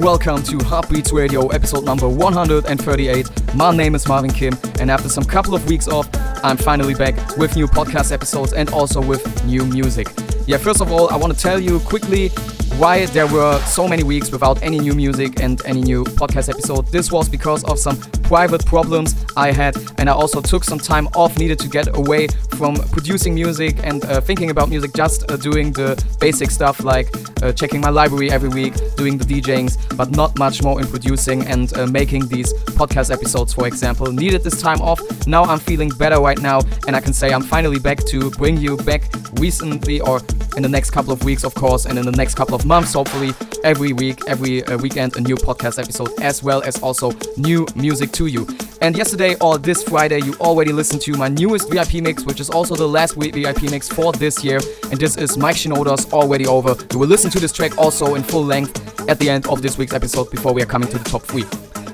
Welcome to Heartbeats Radio episode number 138. My name is Marvin Kim and after some couple of weeks off, I'm finally back with new podcast episodes and also with new music. Yeah, first of all, I want to tell you quickly why there were so many weeks without any new music and any new podcast episode. This was because of some private problems I had, and I also took some time off, needed to get away from producing music and uh, thinking about music, just uh, doing the basic stuff like uh, checking my library every week, doing the DJings, but not much more in producing and uh, making these podcast episodes, for example. Needed this time off. Now I'm feeling better right now, and I can say I'm finally back to bring you back recently or in the next couple of weeks, of course, and in the next couple of months, hopefully, every week, every uh, weekend, a new podcast episode, as well as also new music to you. And yesterday or this Friday, you already listened to my newest VIP mix, which is also the last VIP mix for this year. And this is Mike Shinoda's Already Over. You will listen to this track also in full length at the end of this week's episode before we are coming to the top three.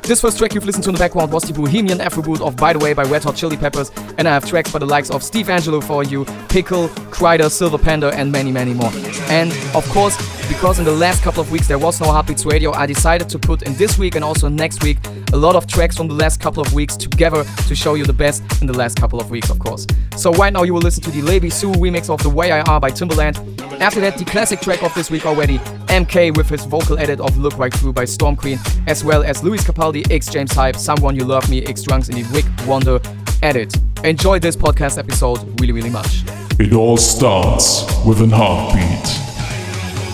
This first track you've listened to in the background was the Bohemian Afrobeat of By the Way by Red Hot Chili Peppers, and I have tracks by the likes of Steve Angello for you, Pickle, Kryder, Silver Panda, and many, many more. And of course, because in the last couple of weeks there was no Heartbeats Radio, I decided to put in this week and also next week a lot of tracks from the last couple of weeks together to show you the best in the last couple of weeks, of course. So right now you will listen to the Levy Sue remix of The Way I Are by Timbaland. After that, the classic track of this week already, MK with his vocal edit of Look Right Through by Storm Queen, as well as Lewis Capaldi x James Hype, Someone You Love Me x Drunks in the Wick Wonder edit. Enjoy this podcast episode really, really much. It all starts with an heartbeat.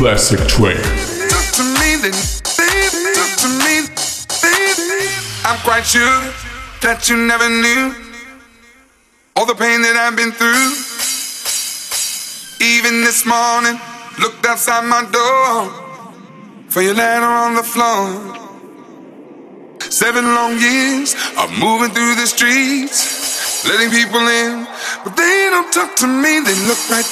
classic track. Talk to me then, baby, talk to me, baby. I'm quite sure that you never knew all the pain that I've been through. Even this morning, looked outside my door for your letter on the floor. Seven long years of moving through the streets, letting people in, but they don't talk to me. They look right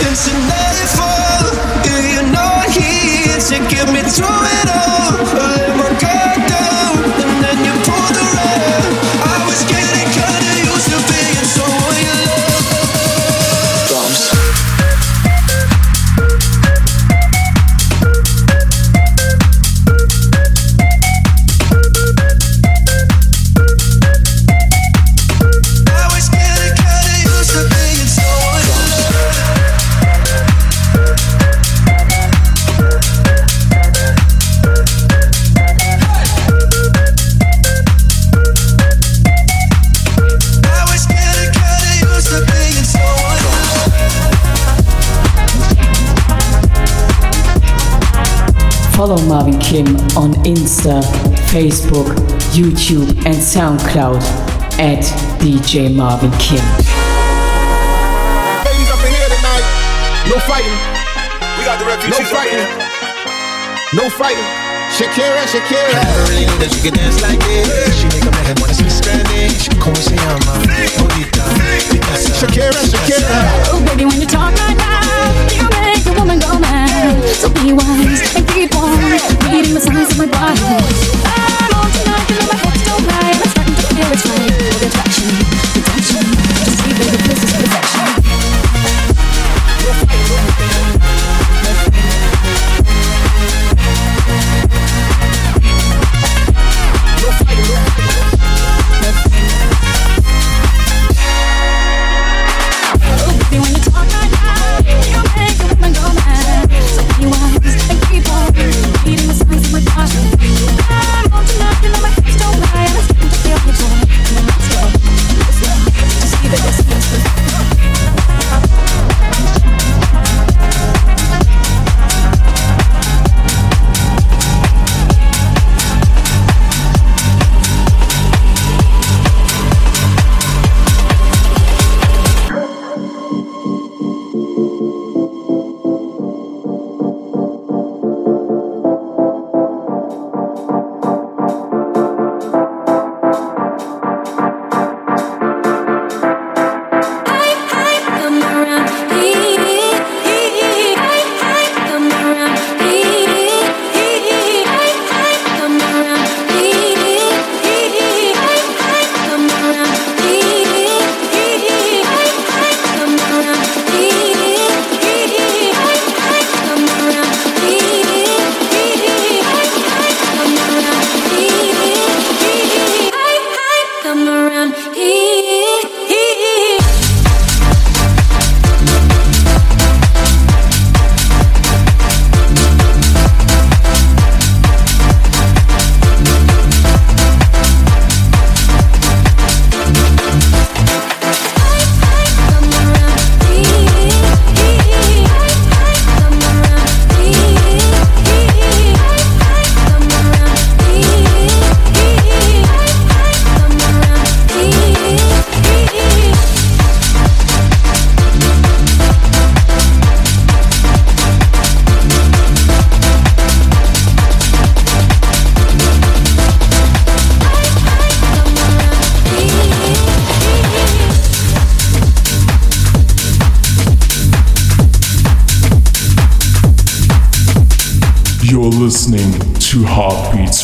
bleeds into nightfall. If you're not here to get me through it all, Marvin Kim on Insta, Facebook, YouTube, and SoundCloud at DJ Marvin Kim. Ladies up in here tonight. No fighting. We got the No refugees up fighting. No fighting. Shakira, Shakira. Really knew that she could dance like this. She make a man wanna speak Spanish. Como se llama? Bonita. Picasa. Shakira, Shakira. Oh, baby, when you talk like that, you make a woman go mad. So be wise and keep on reading the signs of my body. I'm on tonight, you know my hips don't lie. I'm starting to feel it's right. The attraction, tension. To see, baby, this is perfection.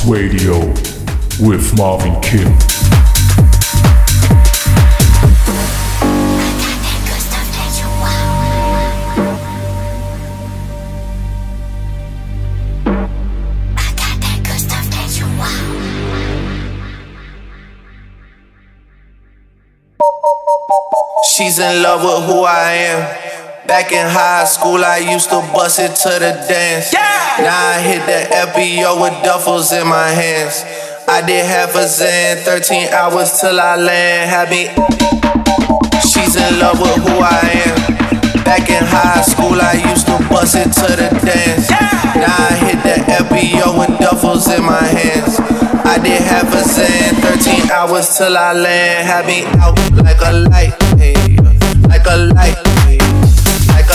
Radio with Marvin Kim. She's in love with who I am. Back in high school, I used to bust it to the dance. Now I hit the FBO with duffels in my hands. I did half a zen, 13 hours till I land. Had me. She's in love with who I am. Back in high school, I used to bust it to the dance. Now I hit the FBO with duffels in my hands. I did half a zen, 13 hours till I land. Had me out like a light, hey, like a light.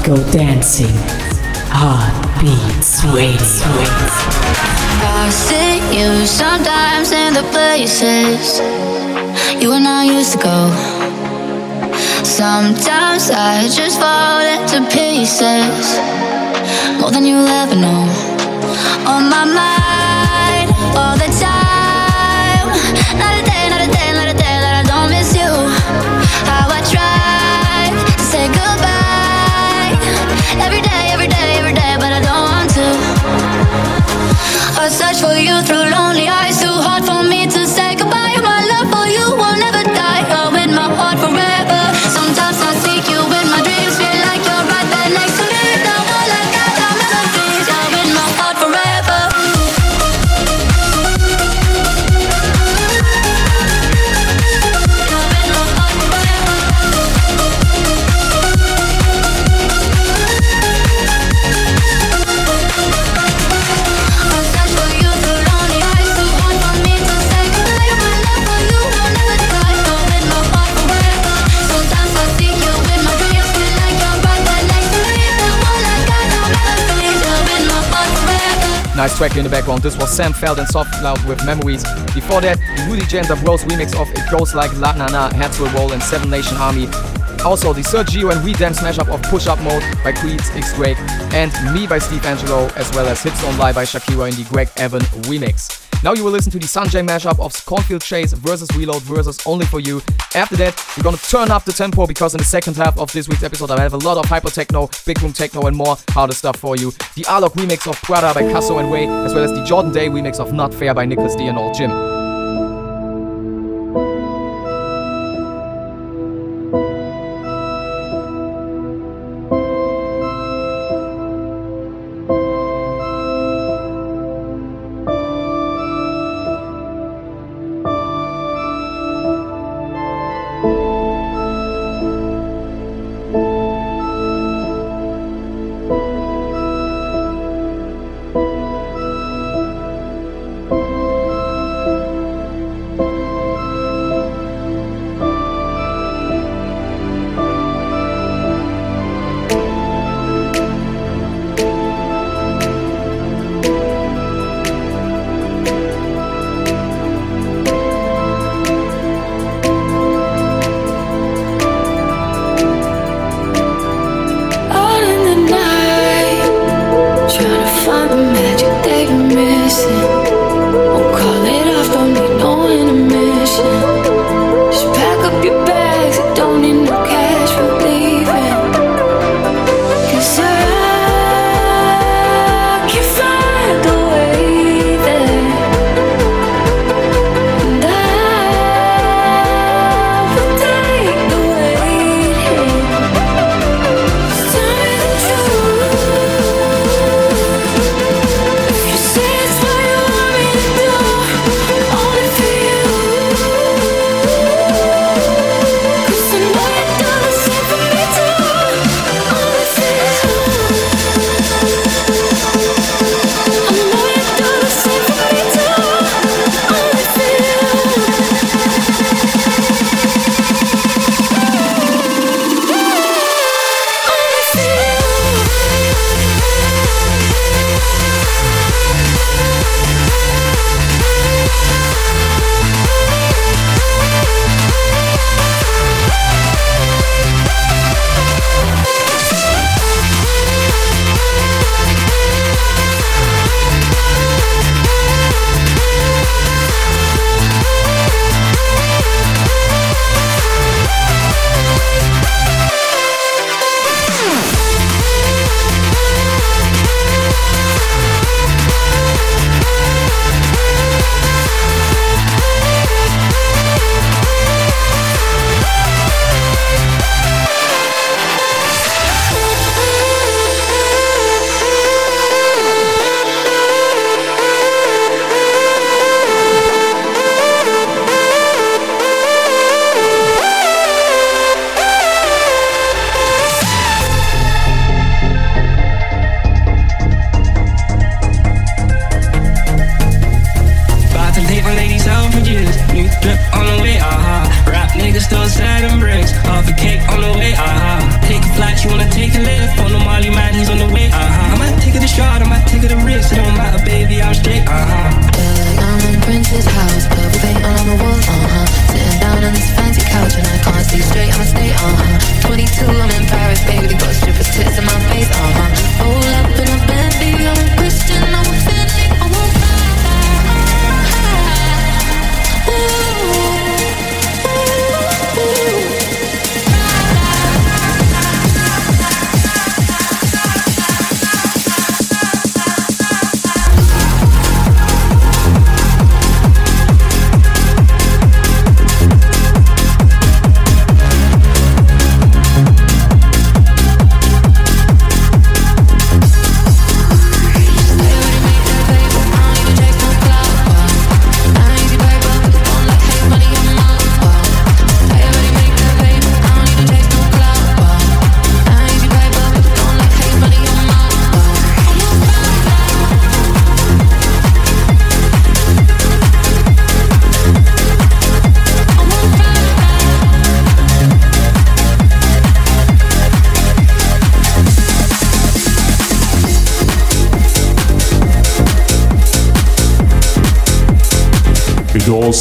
let your heart go dancing. Heartbeats waiting. I see you sometimes in the places you and I used to go. Sometimes I just fall into pieces more than you'll ever know. Nice track in the background. This was Sam Feldt and Soft Cloud with Memories. Before that, the Rudy Janta Bros remix of It Goes Like La Na Na, Heads Will Roll and Seven Nation Army. Also, the Sergio and We Dance mashup of Push Up Mode by Creeds X Drake and Me by Steve Angello, as well as Hips Don't Lie by Shakira in the Greg Evan remix. Now you will listen to the Sanjay mashup of Cornfield Chase versus Reload versus Only For You. After that, we're gonna turn up the tempo because in the second half of this week's episode, I have a lot of hyper techno, big room techno, and more harder stuff for you. The Alok remix of Prada by Casso and Way, as well as the Jordan Day remix of Not Fair by Nicholas D and Old Jim.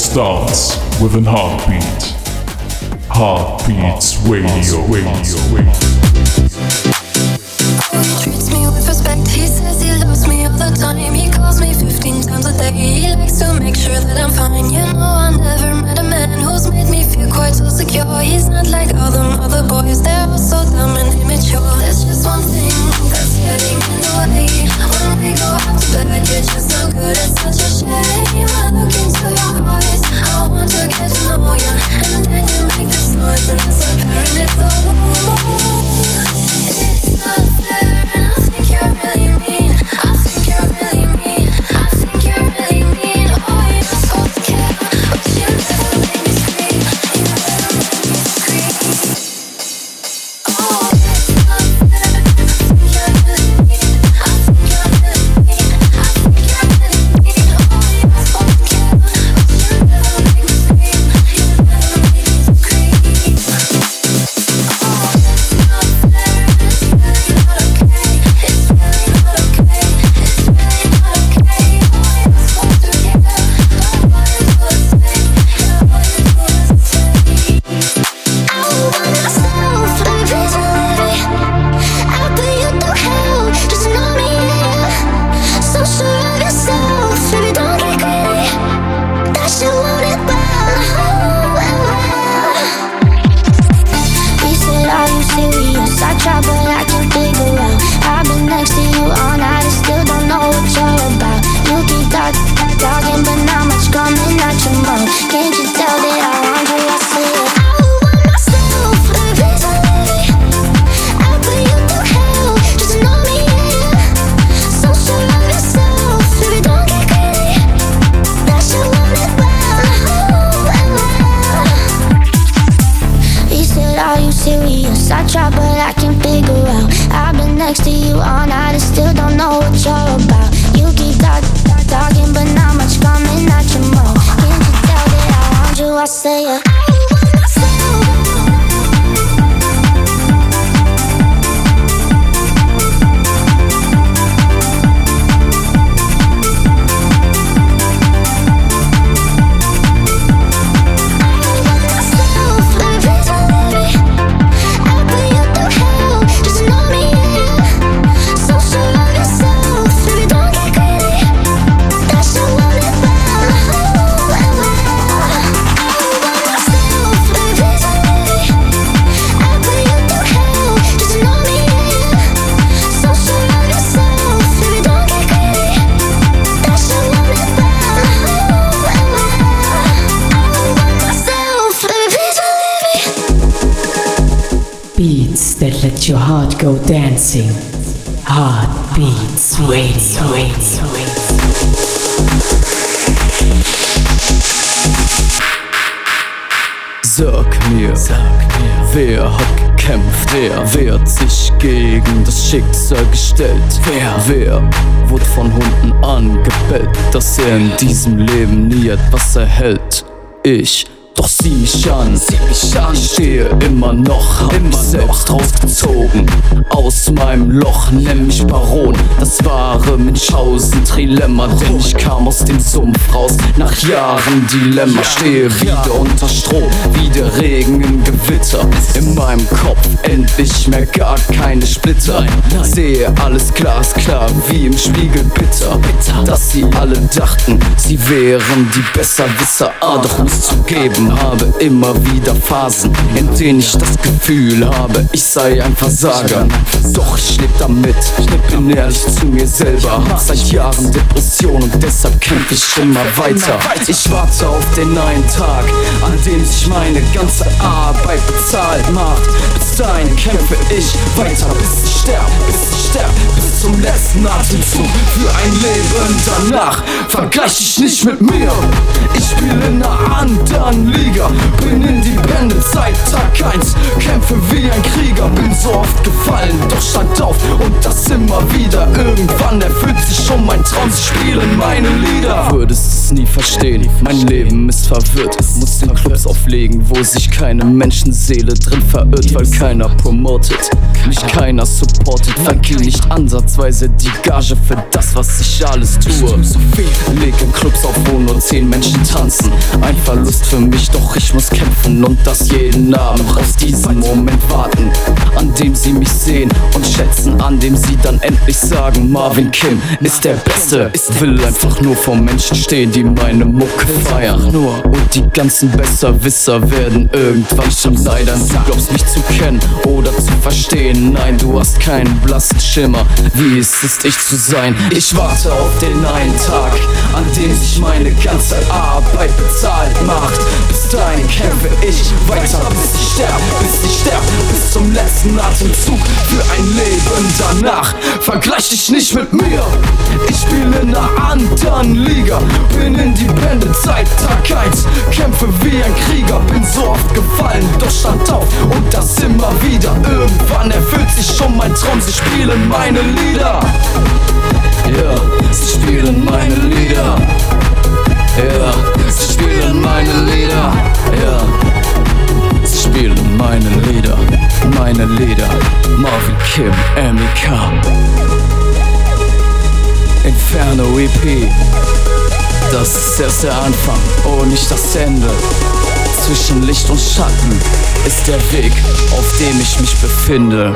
Starts with an heartbeat. Heartbeats Radio. Radio. Radio. Sag mir, wer hat gekämpft? Wer wehrt sich gegen das Schicksal gestellt? Wer, wer wurde von Hunden angebellt, dass er in diesem Leben nie etwas erhält? Ich. Doch sieh mich an, ich stehe immer noch, hab mich selbst rausgezogen aus meinem Loch, nenn mich Baron. Das wahre Münchhausen Trilemma, denn ich kam aus dem Sumpf raus, nach Jahren Dilemma. Stehe wieder unter Strom, wie der Regen im Gewitter. In meinem Kopf endlich mehr gar keine Splitter. Sehe alles glasklar, wie im Spiegel bitter. Dass sie alle dachten, sie wären die Besserwisser. Ah, doch muss zugeben, habe immer wieder Phasen, in denen ich das Gefühl habe, ich sei ein Versager. Doch ich leb damit, bin ehrlich zu mir selber. Hab seit Jahren Depression und deshalb kämpfe ich immer weiter. Ich warte auf den einen Tag, an dem sich meine ganze Arbeit bezahlt macht. Dahin kämpfe ich weiter, bis ich sterb, bis ich sterb, bis zum letzten Atemzug für ein Leben danach. Vergleich dich nicht mit mir, ich spiele in einer anderen Liga. Bin independent seit Tag 1, kämpfe wie ein Krieger. Bin so oft gefallen, doch stand auf und das immer wieder. Irgendwann erfüllt sich schon mein Traum, sie spielen meine Lieder. Würdest werd's nie verstehen. Mein Leben ist verwirrt, muss in Clubs auflegen, wo sich keine Menschenseele drin verirrt, weil keiner promotet, mich keiner supportet. Vergeh nicht ansatzweise die Gage für das, was ich alles tue. Leg in Clubs auf, wo nur zehn Menschen tanzen. Ein Verlust für mich, doch ich muss kämpfen und das jeden Abend. Auf diesen Moment warten, an dem sie mich sehen und schätzen, an dem sie dann endlich sagen, Marvin Kim ist der Beste. Will einfach nur vor Menschen stehen, die meine Mucke feiern. Und die ganzen Besserwisser werden irgendwann schon leidern. Du glaubst mich zu kennen oder zu verstehen. Nein, du hast keinen blassen Schimmer, wie es ist, ich zu sein. Ich warte auf den einen Tag, an dem sich meine ganze Arbeit bezahlt macht. Bis dahin kämpfe ich weiter, bis ich sterb, bis ich sterb, bis zum letzten Atemzug für ein Leben danach. Vergleich dich nicht mit mir, ich spiele in einer anderen Liga. Bin independent seit Tag 1, kämpfe wie ein Krieger. Bin so oft gefallen, doch stand auf und das immer wieder. Irgendwann erfüllt sich schon mein Traum, sie spielen meine Lieder. Ja, sie spielen meine Lieder. Ja, sie spielen meine Lieder. Ja, sie spielen meine Lieder. Meine Lieder. Marvin Kim, MEK. Inferno EP. Das ist erst der Anfang, oh nicht das Ende. Zwischen Licht und Schatten ist der Weg, auf dem ich mich befinde.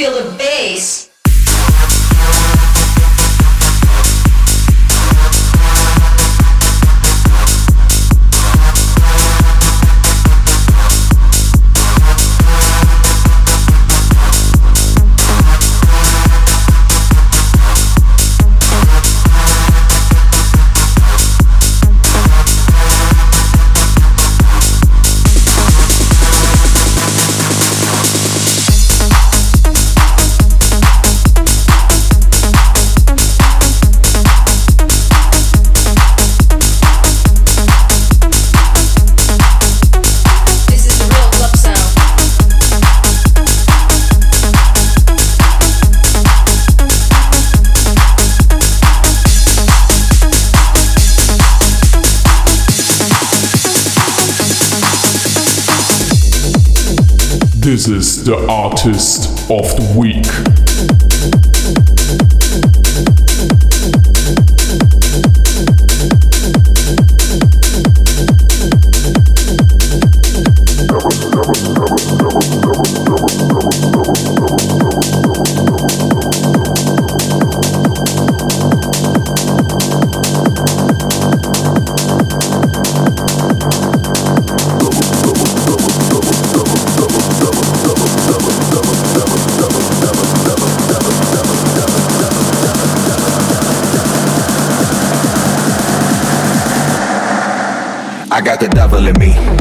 Feel the bass. The artist of the week. In me.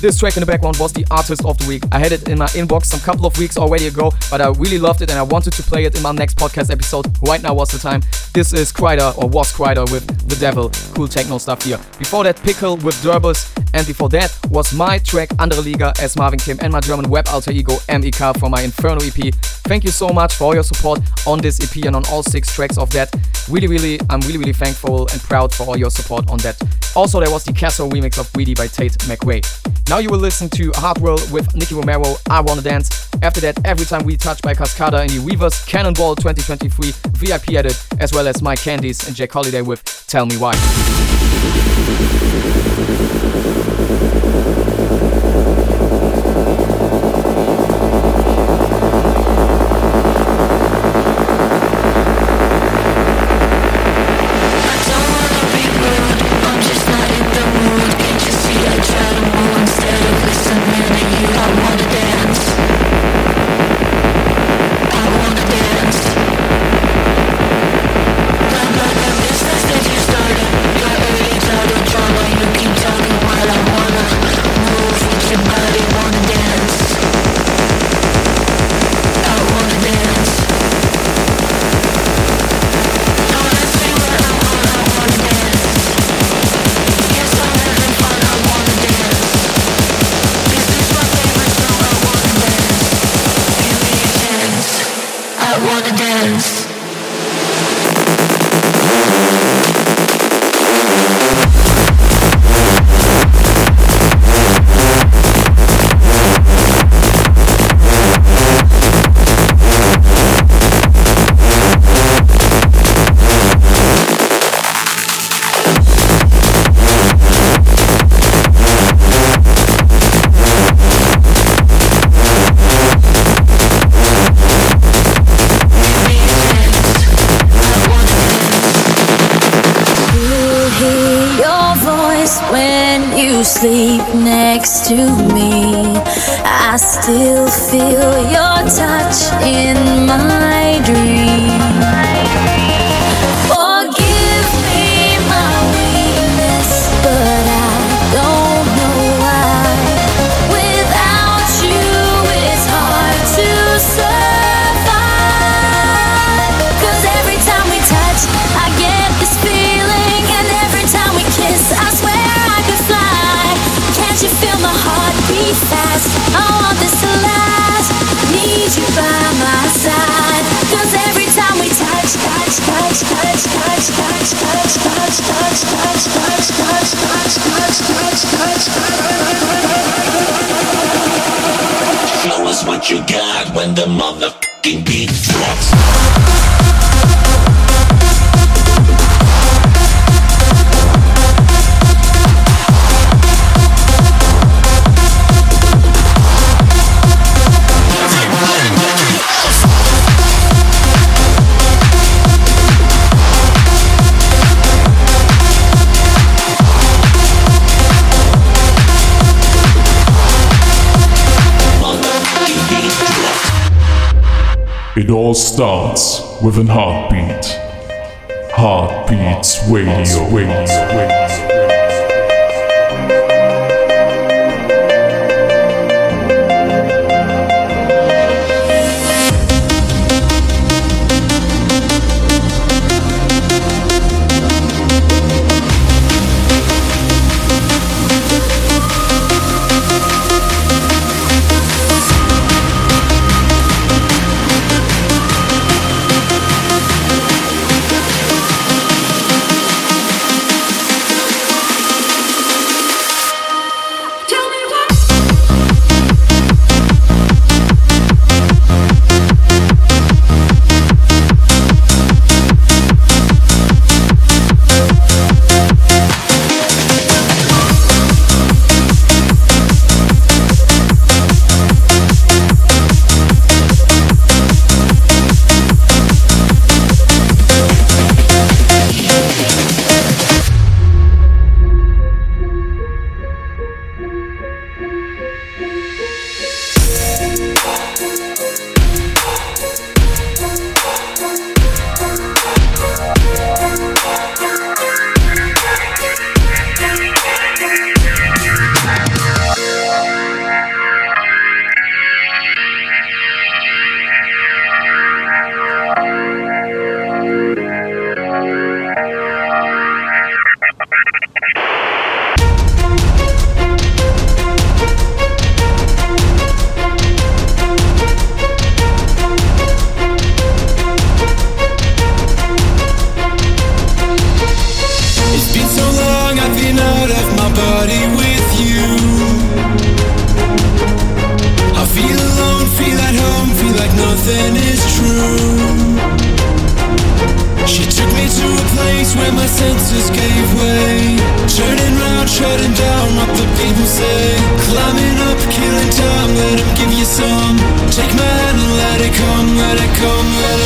This track in the background was the artist of the week. I had it in my inbox some couple of weeks already ago, but I really loved it and I wanted to play it in my next podcast episode. Right now was the time. This is Kryder, or was Kryder with The Devil. Cool techno stuff here. Before that, Pickle with Durbus, and before that was my track Andere Liga as Marvin Kim and my German web alter ego MEK from my Inferno EP. Thank you so much for all your support on this EP and on all six tracks of that. Really, really, I'm really, really thankful and proud for all your support on that. Also, there was the Castle remix of Greedy by Tate McRae. Now you will listen to Hardwell with Nicky Romero, I Wanna Dance. After that, Every Time We Touch by Cascada and the Weavers Cannonball 2023 VIP edit, as well as Mike Candys and Jack Holiday with Tell Me Why. It all starts with an heartbeat. Heartbeats Radio. Radio. Radio. when my senses gave way. Turning round, shutting down what the people say. Climbing up, killing time, let him give you some. Take my hand and let it come, let it come, let it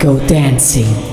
go dancing.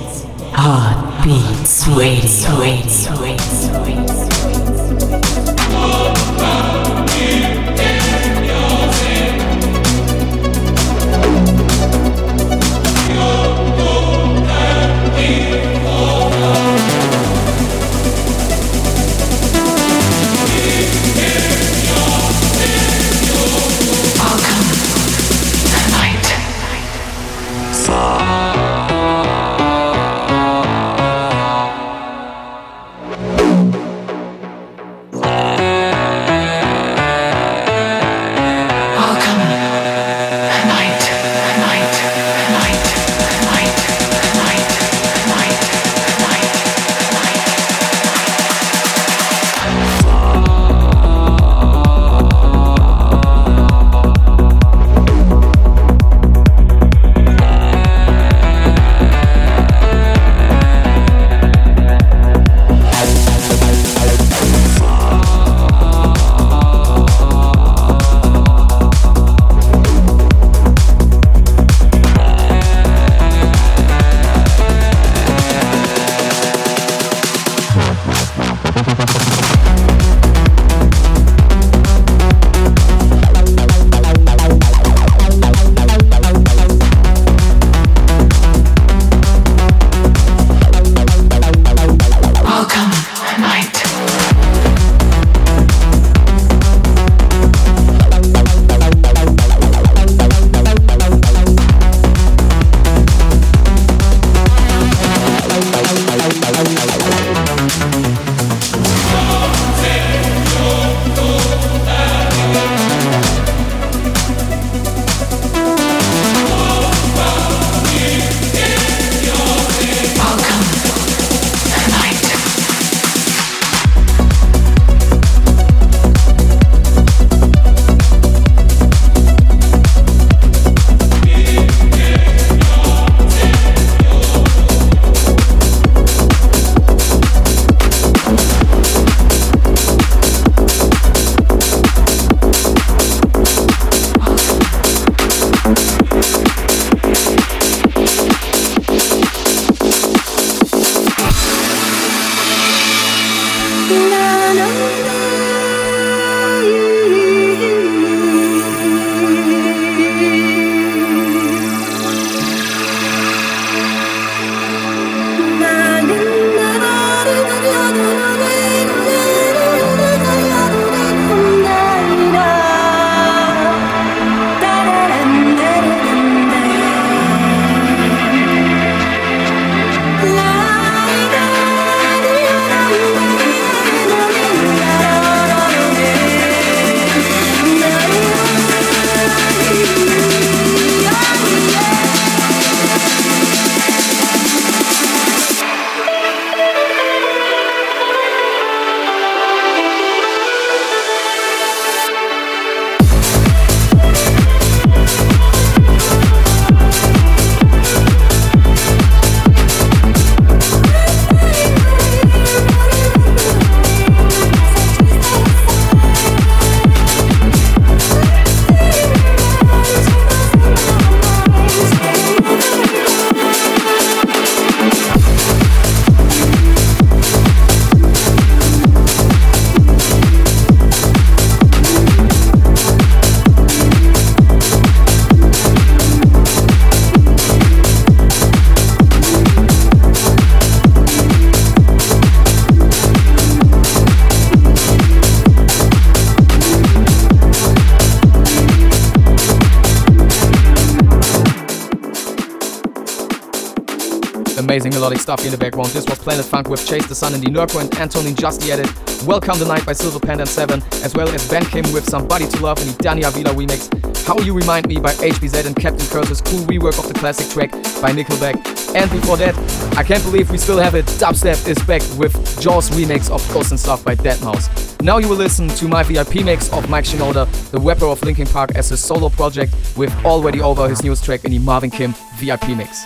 Stuff in the background. This was Planet Funk with Chase the Sun and the Nurko and Antonin Just the Edit. Welcome the Night by Silver Panda 7, as well as Ben Kim with Somebody to Love and the Danny Avila remix. How You Remind Me by HBZ and Captain Curtis, cool rework of the classic track by Nickelback. And before that, I can't believe we still have it. Dubstep is back with Jaws remix of Ghost and Stuff by Deadmau5. Now you will listen to my VIP mix of Mike Shinoda, the rapper of Linkin Park, as a solo project with Already Over, his newest track in the Marvin Kim VIP mix.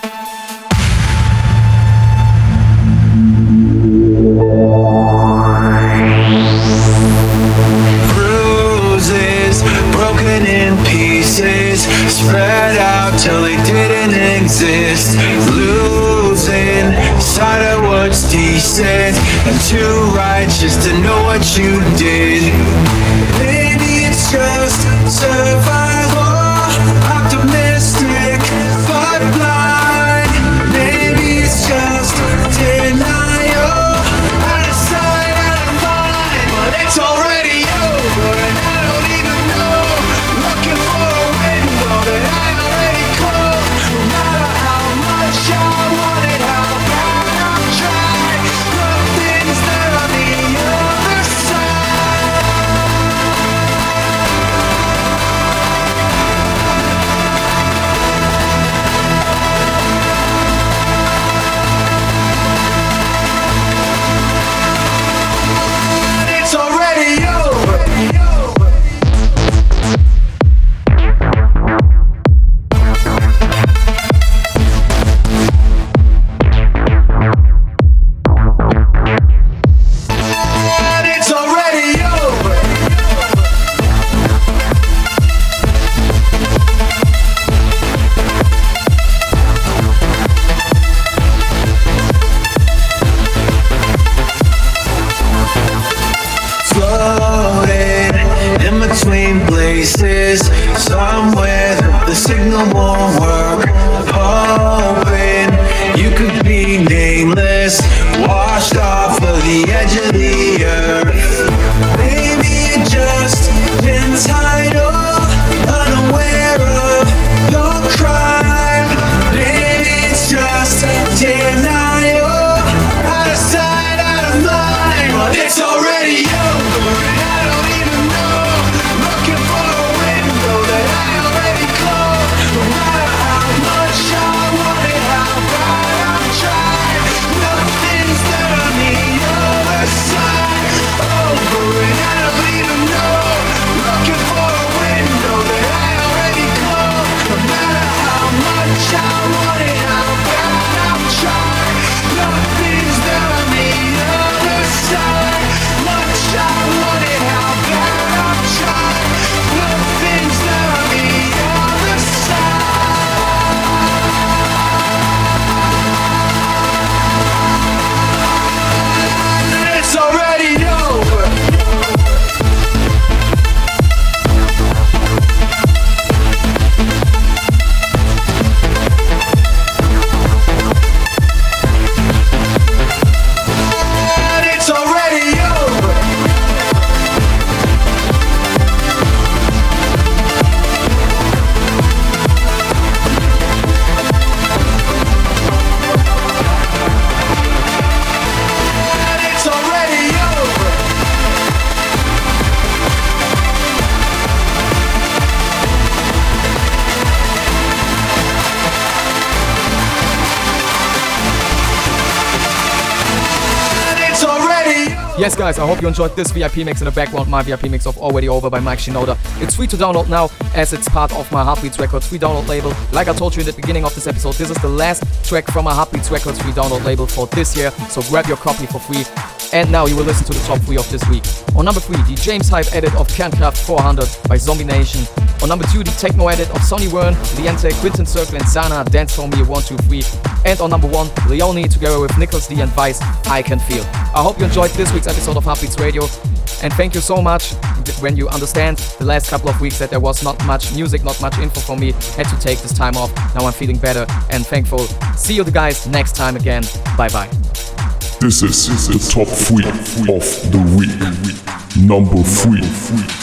Pieces, spread out till they didn't exist. Losing sight of what's decent, and too righteous to know what you did. Maybe it's just survival, guys, I hope you enjoyed this VIP mix in the background. My VIP mix of Already Over by Mike Shinoda. It's free to download now as it's part of my Heartbeats Records free download label. Like I told you in the beginning of this episode, this is the last track from my Heartbeats Records free download label for this year. So grab your copy for free. And now you will listen to the top three of this week. On number three, the James Hype edit of Kernkraft 400 by Zombie Nation. On number two, the techno edit of Sonny Wern, Liente, Quinton Circle, and Zana, Dance For Me 123. And on number one, Leone together with Nicholas D and Vice, I Can Feel. I hope you enjoyed this week's episode of Heartbeats Radio. And thank you so much when you understand the last couple of weeks that there was not much music, not much info from me. Had to take this time off. Now I'm feeling better and thankful. See you guys next time again. Bye bye. This is the top three of the week. Number three.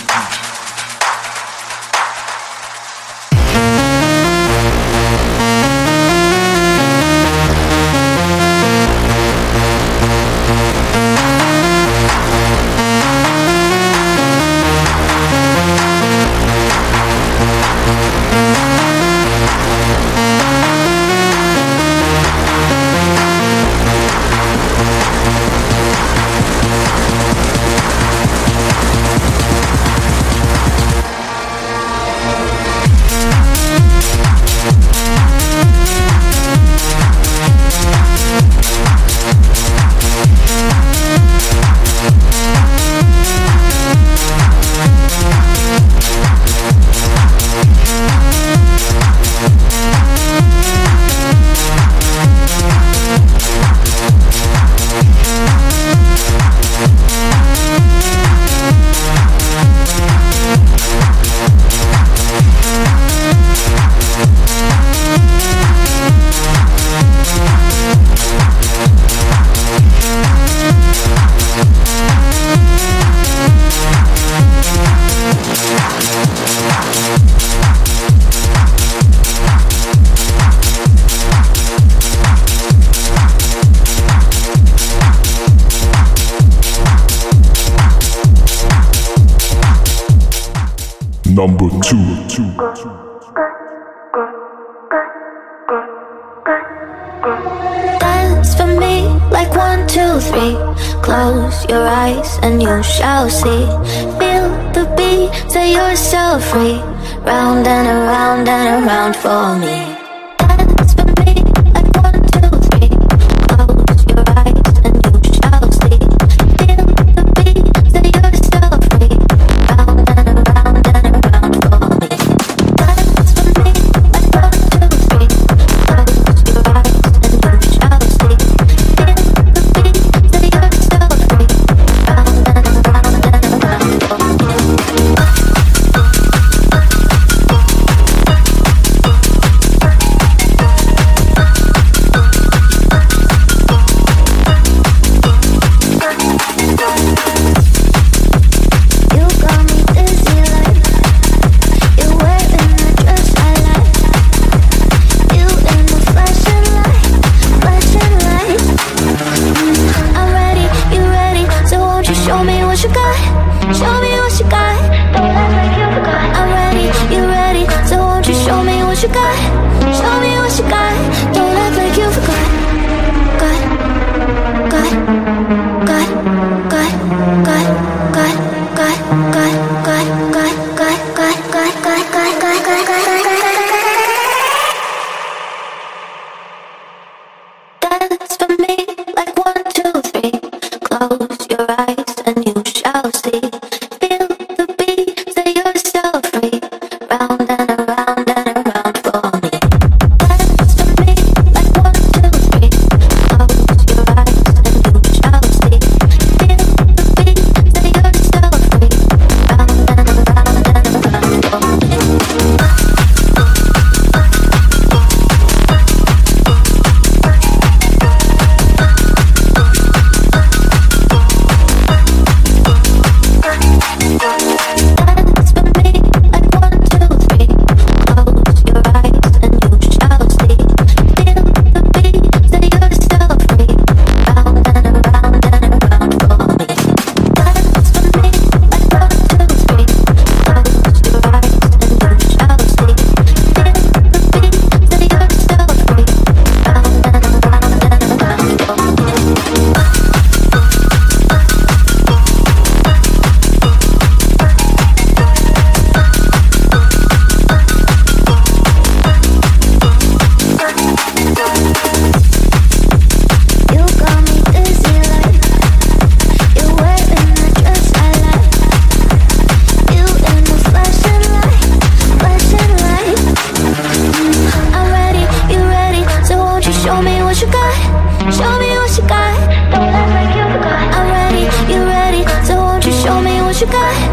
就该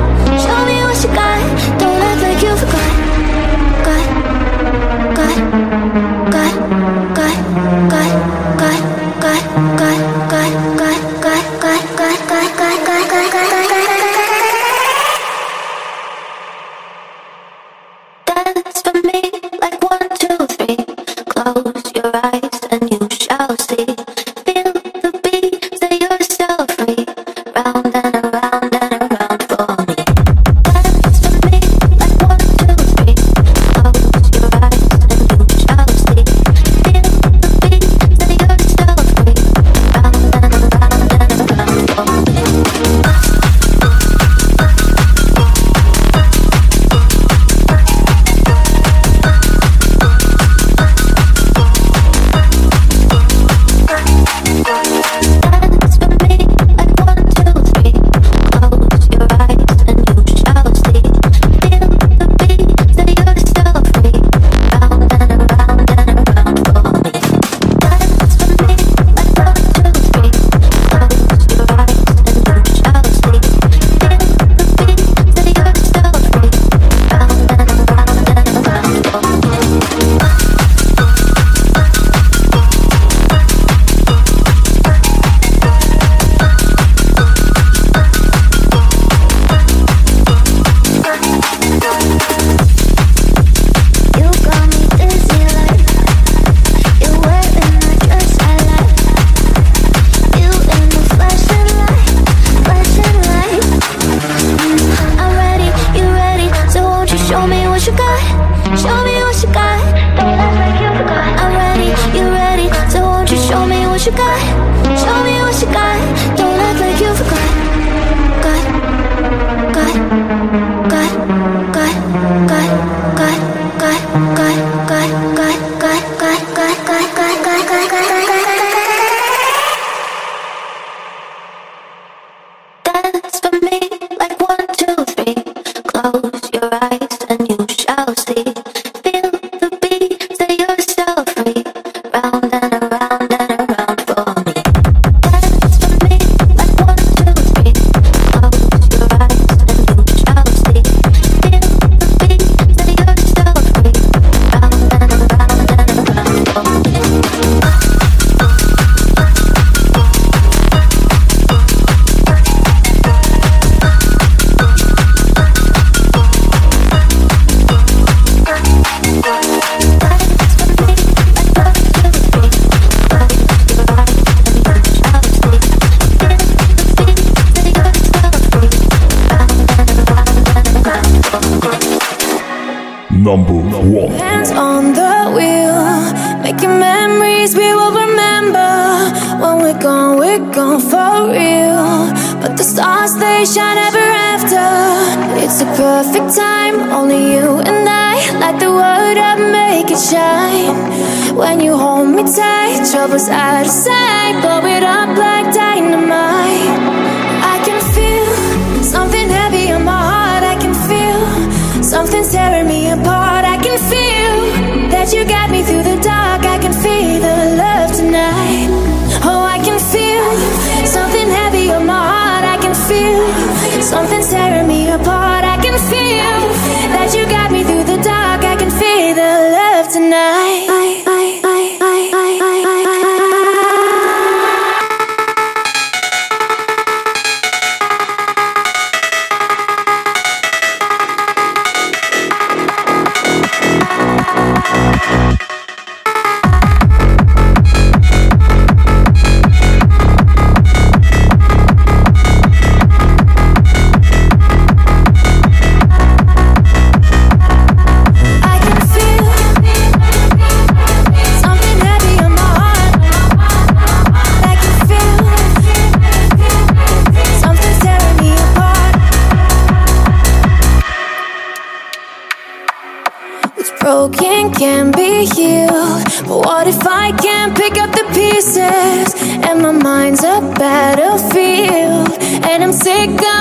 take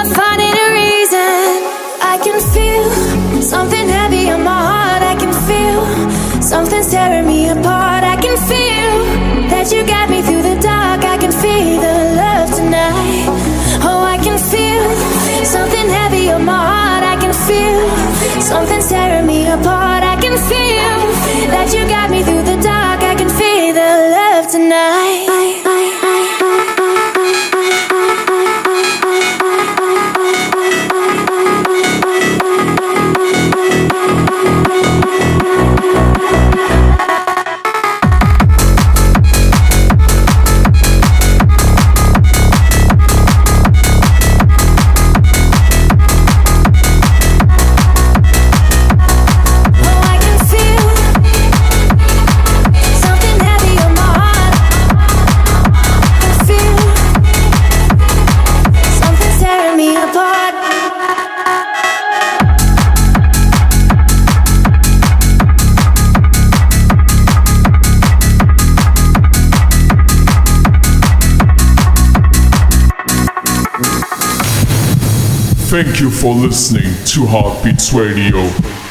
Thank you for listening to Heartbeats Radio.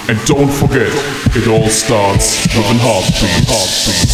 And don't forget, it all starts with a heartbeat. heartbeat.